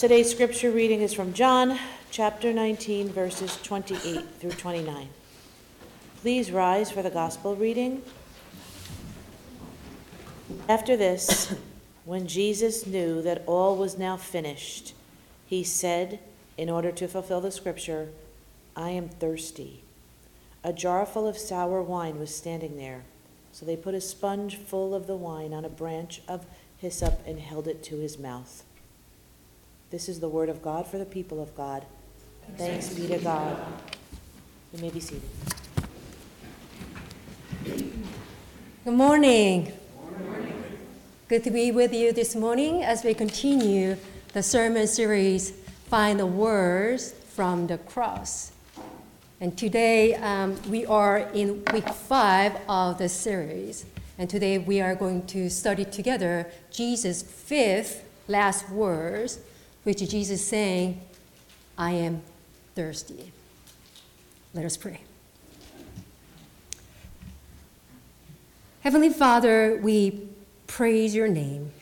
Today's scripture reading is from John, chapter 19, verses 28 through 29. Please rise for the gospel reading. After this, when Jesus knew that all was now finished, he said, in order to fulfill the scripture, I am thirsty. A jar full of sour wine was standing there. So they put a sponge full of the wine on a branch of hyssop and held it to his mouth. This is the word of God for the people of God. Thanks be to God. You may be seated. Good morning. Good to be with you this morning as we continue the sermon series, Find the Words from the Cross. And today um, we are in week five of the series. And today we are going to study together Jesus' fifth last words, which Jesus saying, I am thirsty. Let us pray. Heavenly Father, we praise your name.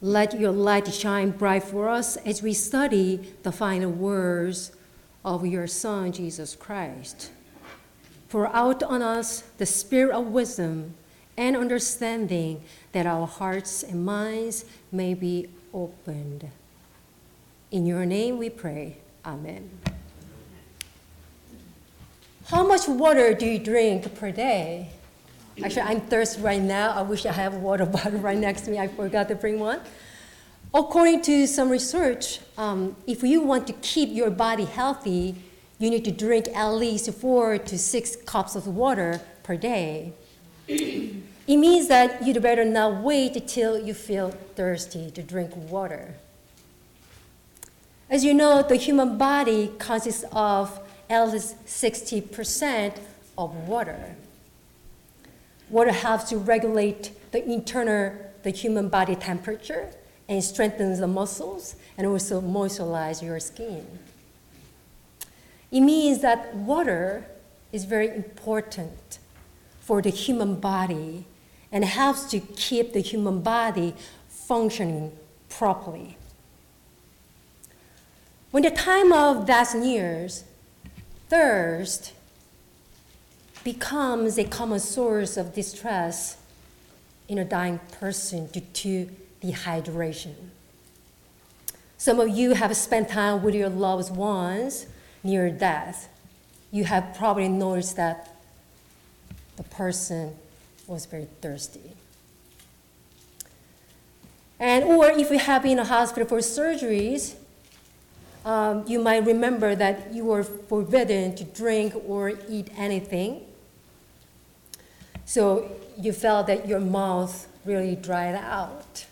Let your light shine bright for us as we study the final words of your Son, Jesus Christ. Pour out on us the spirit of wisdom and understanding that our hearts and minds may be opened. In your name we pray. Amen. How much water do you drink per day? Actually, I'm thirsty right now. I wish I have a water bottle right next to me. I forgot to bring one. According to some research, um, if you want to keep your body healthy, you need to drink at least four to six cups of water per day. It means that you'd better not wait till you feel thirsty to drink water. As you know, the human body consists of at least 60% of water. Water helps to regulate the internal, the human body temperature and strengthens the muscles and also moisturize your skin. It means that water is very important for the human body and helps to keep the human body functioning properly. When the time of death nears, thirst becomes a common source of distress in a dying person due to dehydration. Some of you have spent time with your loved ones near death. You have probably noticed that the person was very thirsty. And or if you have been in a hospital for surgeries, um, you might remember that you were forbidden to drink or eat anything so you felt that your mouth really dried out.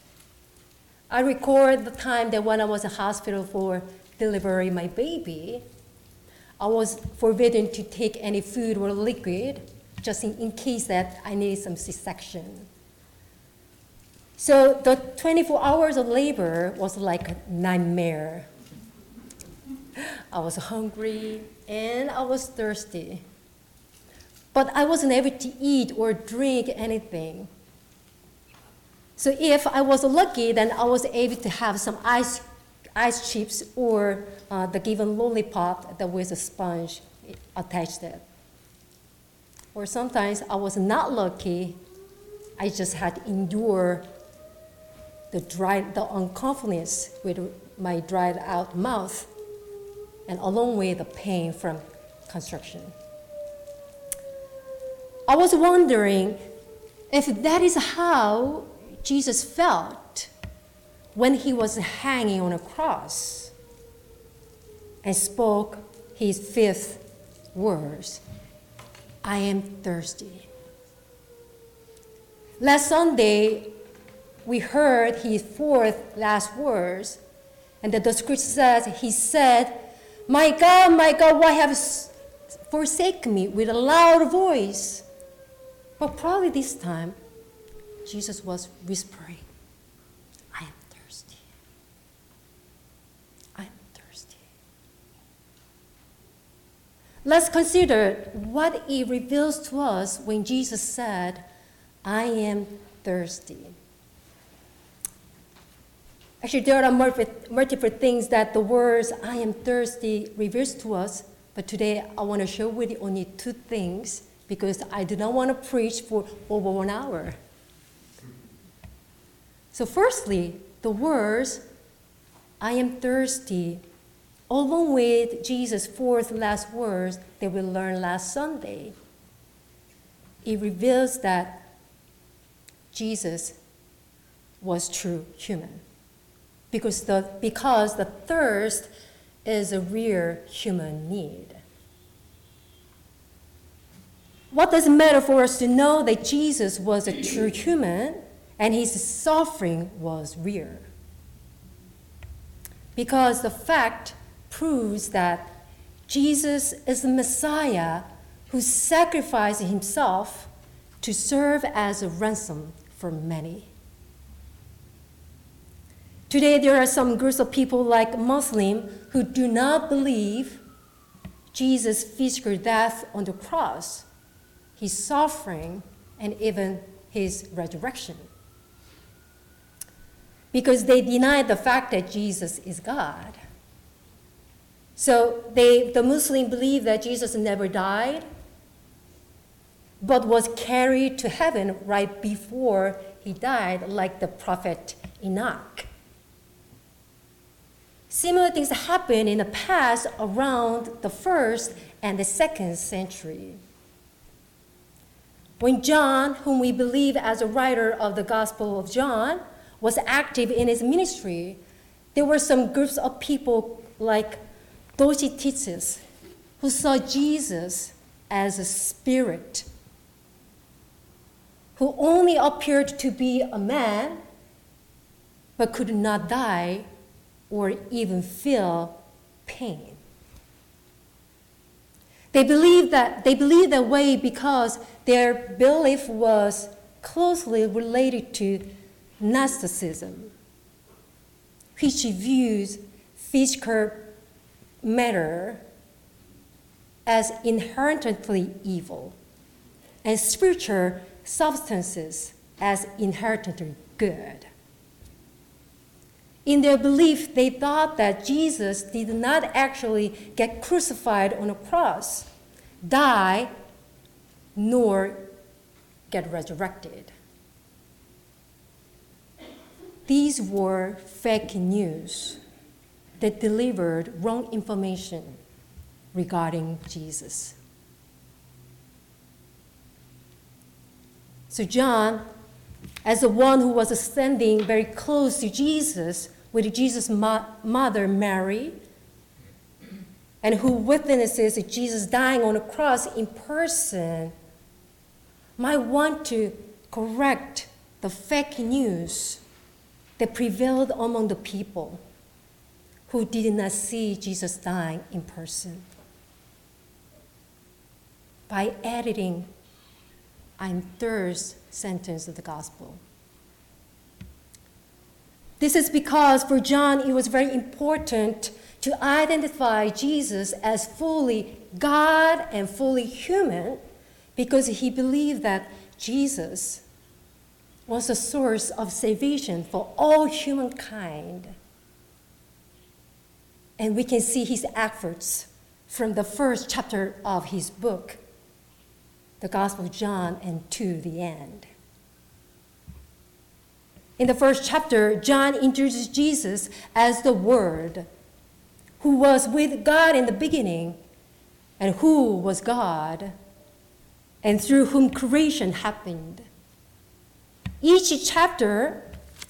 I recall the time that when I was in hospital for delivering my baby, I was forbidden to take any food or liquid just in, in case that I need some C-section. So the 24 hours of labor was like a nightmare. I was hungry and I was thirsty but I wasn't able to eat or drink anything. So if I was lucky, then I was able to have some ice, ice chips or uh, the given lollipop that with a sponge attached to it. Or sometimes I was not lucky. I just had to endure the dry, the uncomfortableness with my dried out mouth, and along with the pain from construction. I was wondering if that is how Jesus felt when he was hanging on a cross and spoke his fifth words I am thirsty. Last Sunday, we heard his fourth last words, and the scripture says, He said, My God, my God, why have you forsaken me with a loud voice? But probably this time, Jesus was whispering, I am thirsty. I am thirsty. Let's consider what it reveals to us when Jesus said, I am thirsty. Actually, there are multiple, things that the words I am thirsty reveals to us, but today I want to share with you only two things because I do not want to preach for over one hour. So, firstly, the words I am thirsty, along with Jesus' fourth last words that we learned last Sunday, it reveals that Jesus was true human. Because the, because the thirst is a real human need. What does it matter for us to know that Jesus was a true human and his suffering was real? Because the fact proves that Jesus is the Messiah who sacrificed himself to serve as a ransom for many. Today, there are some groups of people like Muslims who do not believe Jesus' physical death on the cross, his suffering, and even his resurrection. Because they deny the fact that Jesus is God. So they, the Muslims believe that Jesus never died, but was carried to heaven right before he died, like the prophet Enoch. Similar things happened in the past around the first and the second century. When John, whom we believe as a writer of the Gospel of John, was active in his ministry, there were some groups of people like Docetius who saw Jesus as a spirit who only appeared to be a man but could not die or even feel pain. They believed that they believed that way because their belief was closely related to Gnosticism, which views physical matter as inherently evil and spiritual substances as inherently good. In their belief, they thought that Jesus did not actually get crucified on a cross, die, nor get resurrected. These were fake news that delivered wrong information regarding Jesus. So, John, as the one who was standing very close to Jesus, with Jesus' mo- mother, Mary, and who witnesses Jesus dying on a cross in person, might want to correct the fake news that prevailed among the people who did not see Jesus dying in person by editing I'm thirst sentence of the gospel. This is because for John it was very important to identify Jesus as fully God and fully human because he believed that Jesus was the source of salvation for all humankind. And we can see his efforts from the first chapter of his book, the Gospel of John, and to the end. In the first chapter, John introduces Jesus as the Word, who was with God in the beginning, and who was God, and through whom creation happened. Each chapter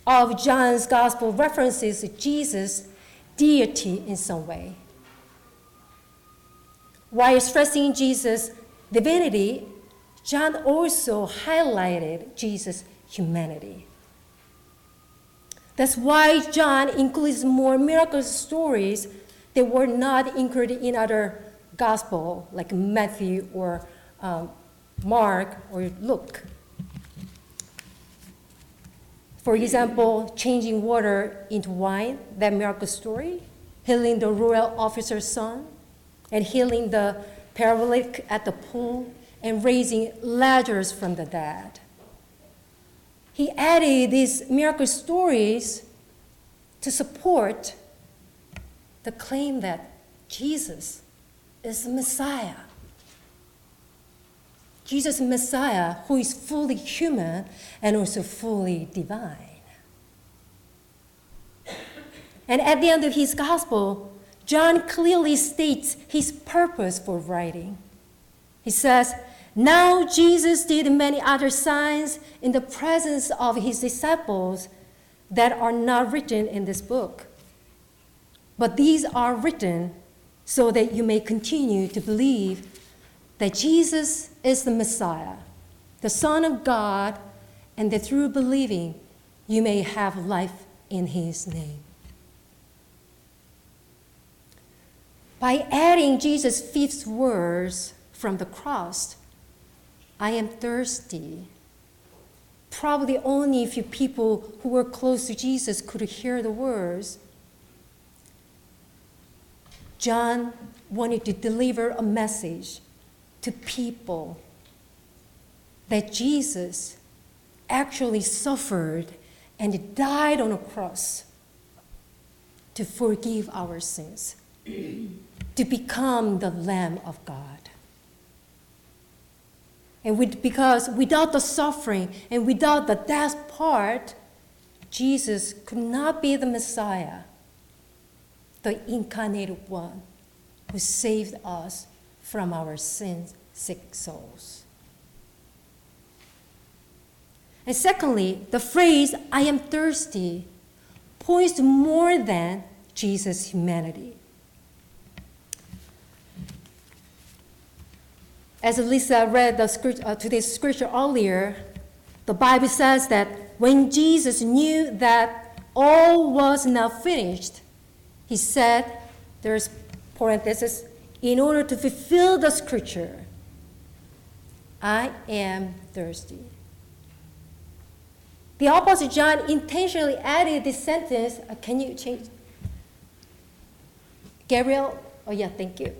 of John's Gospel references Jesus' deity in some way. While stressing Jesus' divinity, John also highlighted Jesus' humanity. That's why John includes more miracle stories that were not included in other gospel, like Matthew or um, Mark or Luke. For example, changing water into wine, that miracle story, healing the royal officer's son, and healing the paralytic at the pool, and raising Lazarus from the dead he added these miracle stories to support the claim that Jesus is the Messiah. Jesus Messiah, who is fully human and also fully divine. And at the end of his gospel, John clearly states his purpose for writing. He says, Now Jesus did many other signs in the presence of his disciples that are not written in this book. But these are written so that you may continue to believe that Jesus is the Messiah, the Son of God, and that through believing you may have life in his name. By adding Jesus' fifth words from the cross, I am thirsty. Probably only a few people who were close to Jesus could hear the words. John wanted to deliver a message to people that Jesus actually suffered and died on a cross to forgive our sins, to become the Lamb of God. And with, because without the suffering and without the death part, Jesus could not be the Messiah, the incarnated one who saved us from our sin sick souls. And secondly, the phrase, I am thirsty, points to more than Jesus' humanity. As Lisa read the script, uh, today's scripture earlier, the Bible says that when Jesus knew that all was now finished, he said, there's parenthesis, in order to fulfill the scripture, I am thirsty. The Apostle John intentionally added this sentence. Uh, can you change? Gabriel? Oh, yeah, thank you.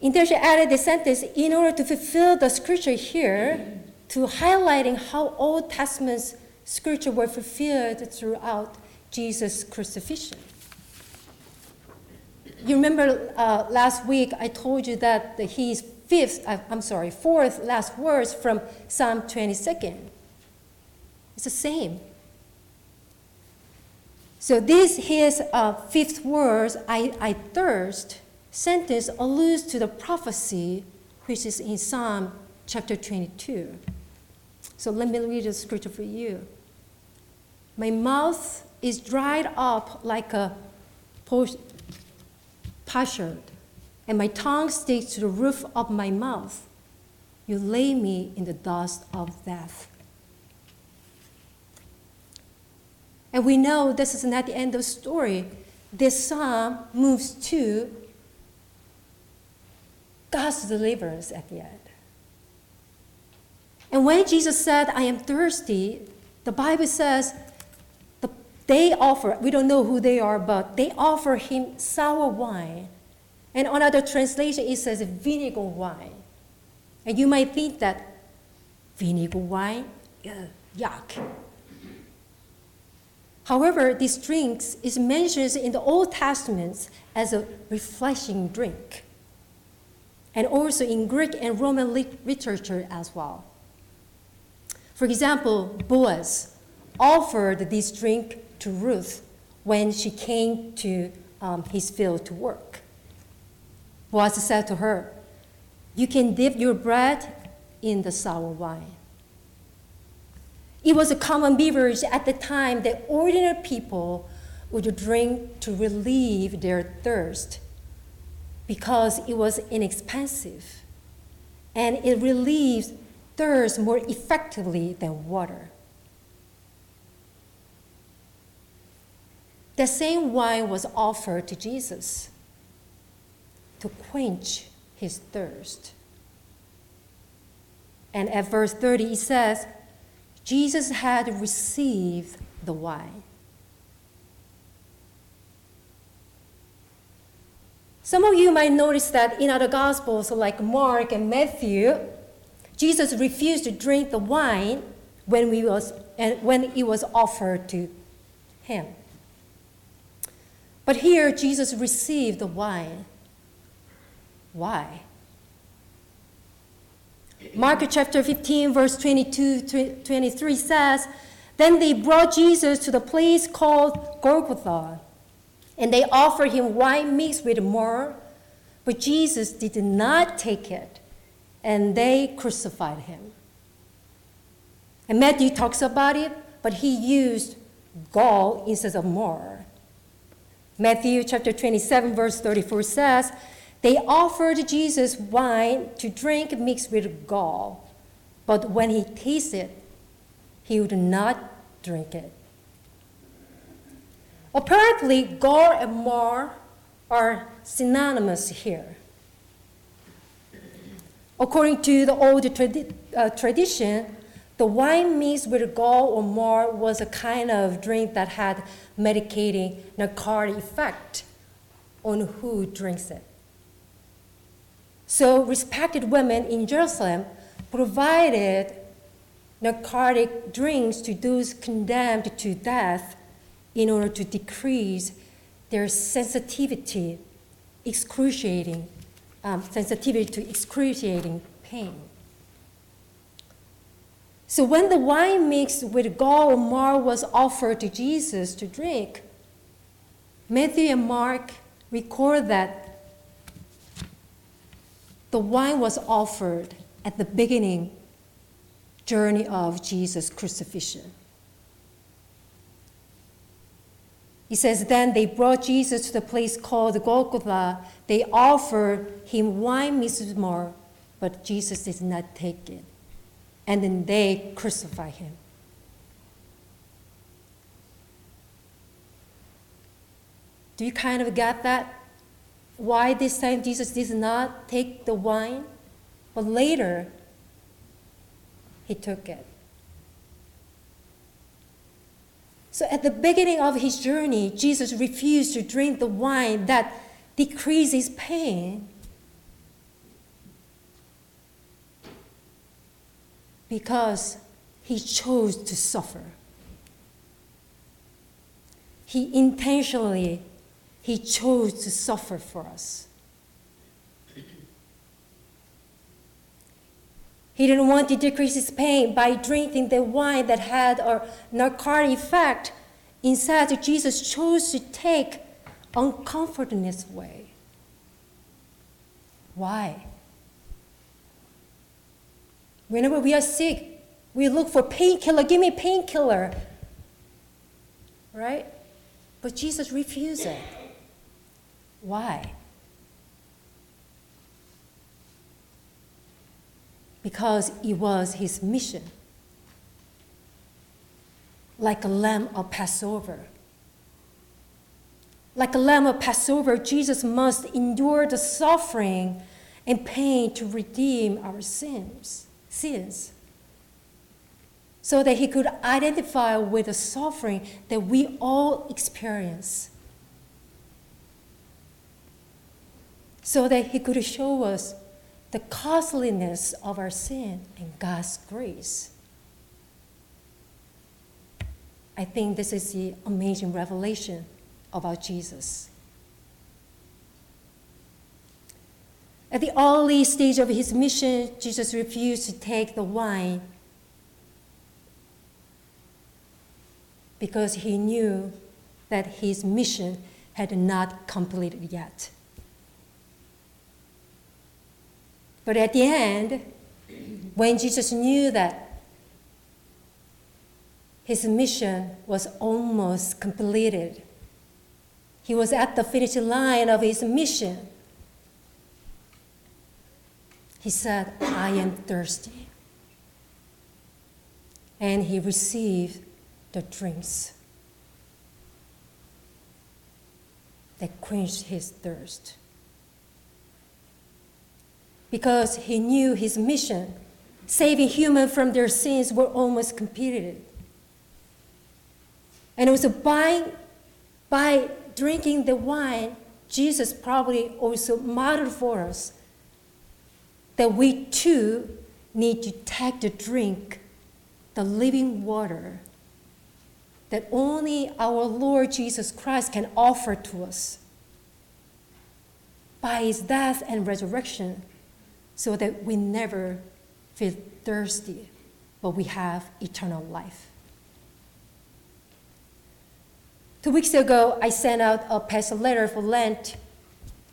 Intentionally added this sentence in order to fulfill the scripture here, to highlighting how Old Testament scripture were fulfilled throughout Jesus' crucifixion. You remember uh, last week I told you that his fifth, uh, I'm sorry, fourth last words from Psalm 22nd. It's the same. So this his uh, fifth words, I, I thirst, sentence alludes to the prophecy which is in Psalm chapter 22. So let me read the scripture for you. My mouth is dried up like a potsherd, and my tongue sticks to the roof of my mouth. You lay me in the dust of death. And we know this is not the end of the story. This psalm moves to God's deliverance at the end. And when Jesus said, I am thirsty, the Bible says they offer, we don't know who they are, but they offer him sour wine. And another translation, it says vinegar wine. And you might think that vinegar wine, uh, yuck. However, this drink is mentioned in the Old Testament as a refreshing drink, and also in Greek and Roman literature as well. For example, Boaz offered this drink to Ruth when she came to um, his field to work. Boaz said to her, You can dip your bread in the sour wine. It was a common beverage at the time that ordinary people would drink to relieve their thirst because it was inexpensive and it relieves thirst more effectively than water. The same wine was offered to Jesus to quench his thirst. And at verse 30, it says, Jesus had received the wine. Some of you might notice that in other Gospels, like Mark and Matthew, Jesus refused to drink the wine when, we was, when it was offered to him. But here, Jesus received the wine. Why? Mark chapter 15, verse 22 23 says, Then they brought Jesus to the place called Golgotha, and they offered him wine mixed with myrrh, but Jesus did not take it, and they crucified him. And Matthew talks about it, but he used gall instead of myrrh. Matthew chapter 27, verse 34 says, They offered Jesus wine to drink mixed with gall, but when he tasted, he would not drink it. Apparently, gall and myrrh are synonymous here. According to the old uh, tradition, the wine mixed with gall or myrrh was a kind of drink that had medicating narcotic effect on who drinks it. So respected women in Jerusalem provided narcotic drinks to those condemned to death in order to decrease their sensitivity, excruciating, um, sensitivity to excruciating pain. So when the wine mixed with gall myrrh was offered to Jesus to drink, Matthew and Mark record that the wine was offered at the beginning journey of Jesus' crucifixion. He says, Then they brought Jesus to the place called Golgotha. They offered him wine myrrh, but Jesus did not take it and then they crucify him. Do you kind of get that? Why this time Jesus did not take the wine, but later he took it. So at the beginning of his journey, Jesus refused to drink the wine that decreases pain because he chose to suffer. He intentionally he chose to suffer for us. He didn't want to decrease his pain by drinking the wine that had a narcotic effect. Instead, Jesus chose to take uncomfortableness away. Why? Whenever we are sick, we look for painkiller. Give me painkiller. Right? But Jesus refused it. Why? Because it was his mission. Like a lamb of Passover. Like a lamb of Passover, Jesus must endure the suffering and pain to redeem our sins sins so that he could identify with the suffering that we all experience. So that he could show us the costliness of our sin and God's grace. I think this is the amazing revelation about Jesus. At the early stage of his mission, Jesus refused to take the wine because he knew that his mission had not completed yet. But at the end, when Jesus knew that his mission was almost completed, he was at the finish line of his mission he said, I am thirsty. And he received the drinks that quenched his thirst. Because he knew his mission, saving humans from their sins, were almost completed. And was by, by drinking the wine, Jesus probably also modeled for us that we too need to take the drink the living water that only our Lord Jesus Christ can offer to us by his death and resurrection so that we never feel thirsty, but we have eternal life. Two weeks ago, I sent out a pastor letter for Lent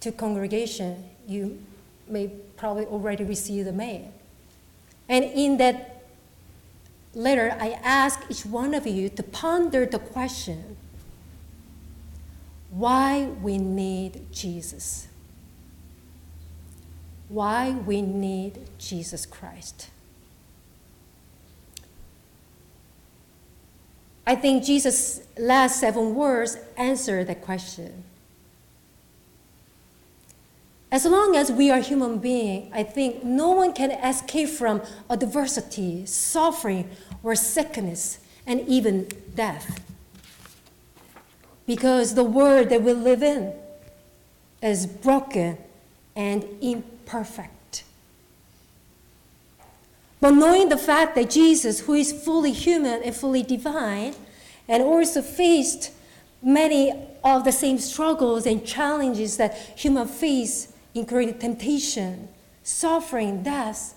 to congregation. You may probably already received the mail. And in that letter, I ask each one of you to ponder the question why we need Jesus. Why we need Jesus Christ. I think Jesus' last seven words answer that question. As long as we are human beings, I think no one can escape from adversity, suffering, or sickness, and even death. Because the world that we live in is broken and imperfect. But knowing the fact that Jesus, who is fully human and fully divine, and also faced many of the same struggles and challenges that human face including temptation, suffering, death.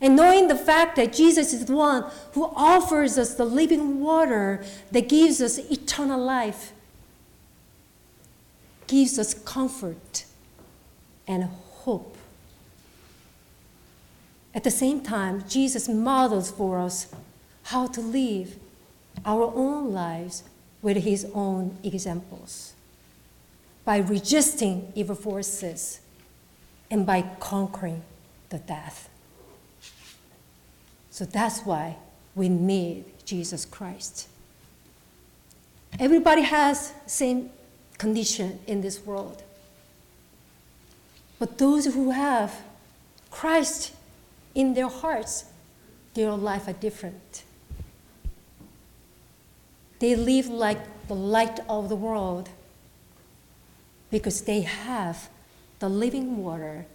And knowing the fact that Jesus is the one who offers us the living water that gives us eternal life, gives us comfort and hope. At the same time, Jesus models for us how to live our own lives with his own examples by resisting evil forces and by conquering the death. So that's why we need Jesus Christ. Everybody has same condition in this world. But those who have Christ in their hearts, their life are different. They live like the light of the world because they have the living water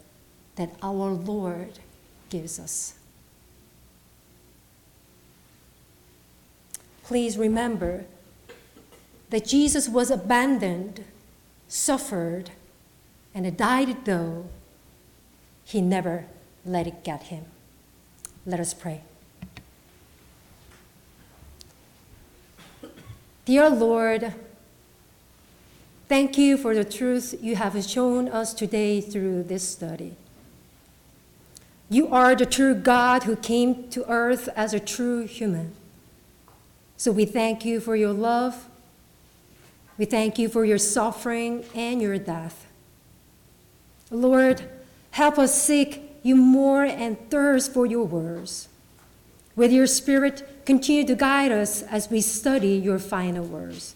that our Lord gives us. Please remember that Jesus was abandoned, suffered, and died, though he never let it get him. Let us pray. Dear Lord, Thank you for the truth you have shown us today through this study. You are the true God who came to earth as a true human. So we thank you for your love. We thank you for your suffering and your death. Lord, help us seek you more and thirst for your words. With your Spirit, continue to guide us as we study your final words.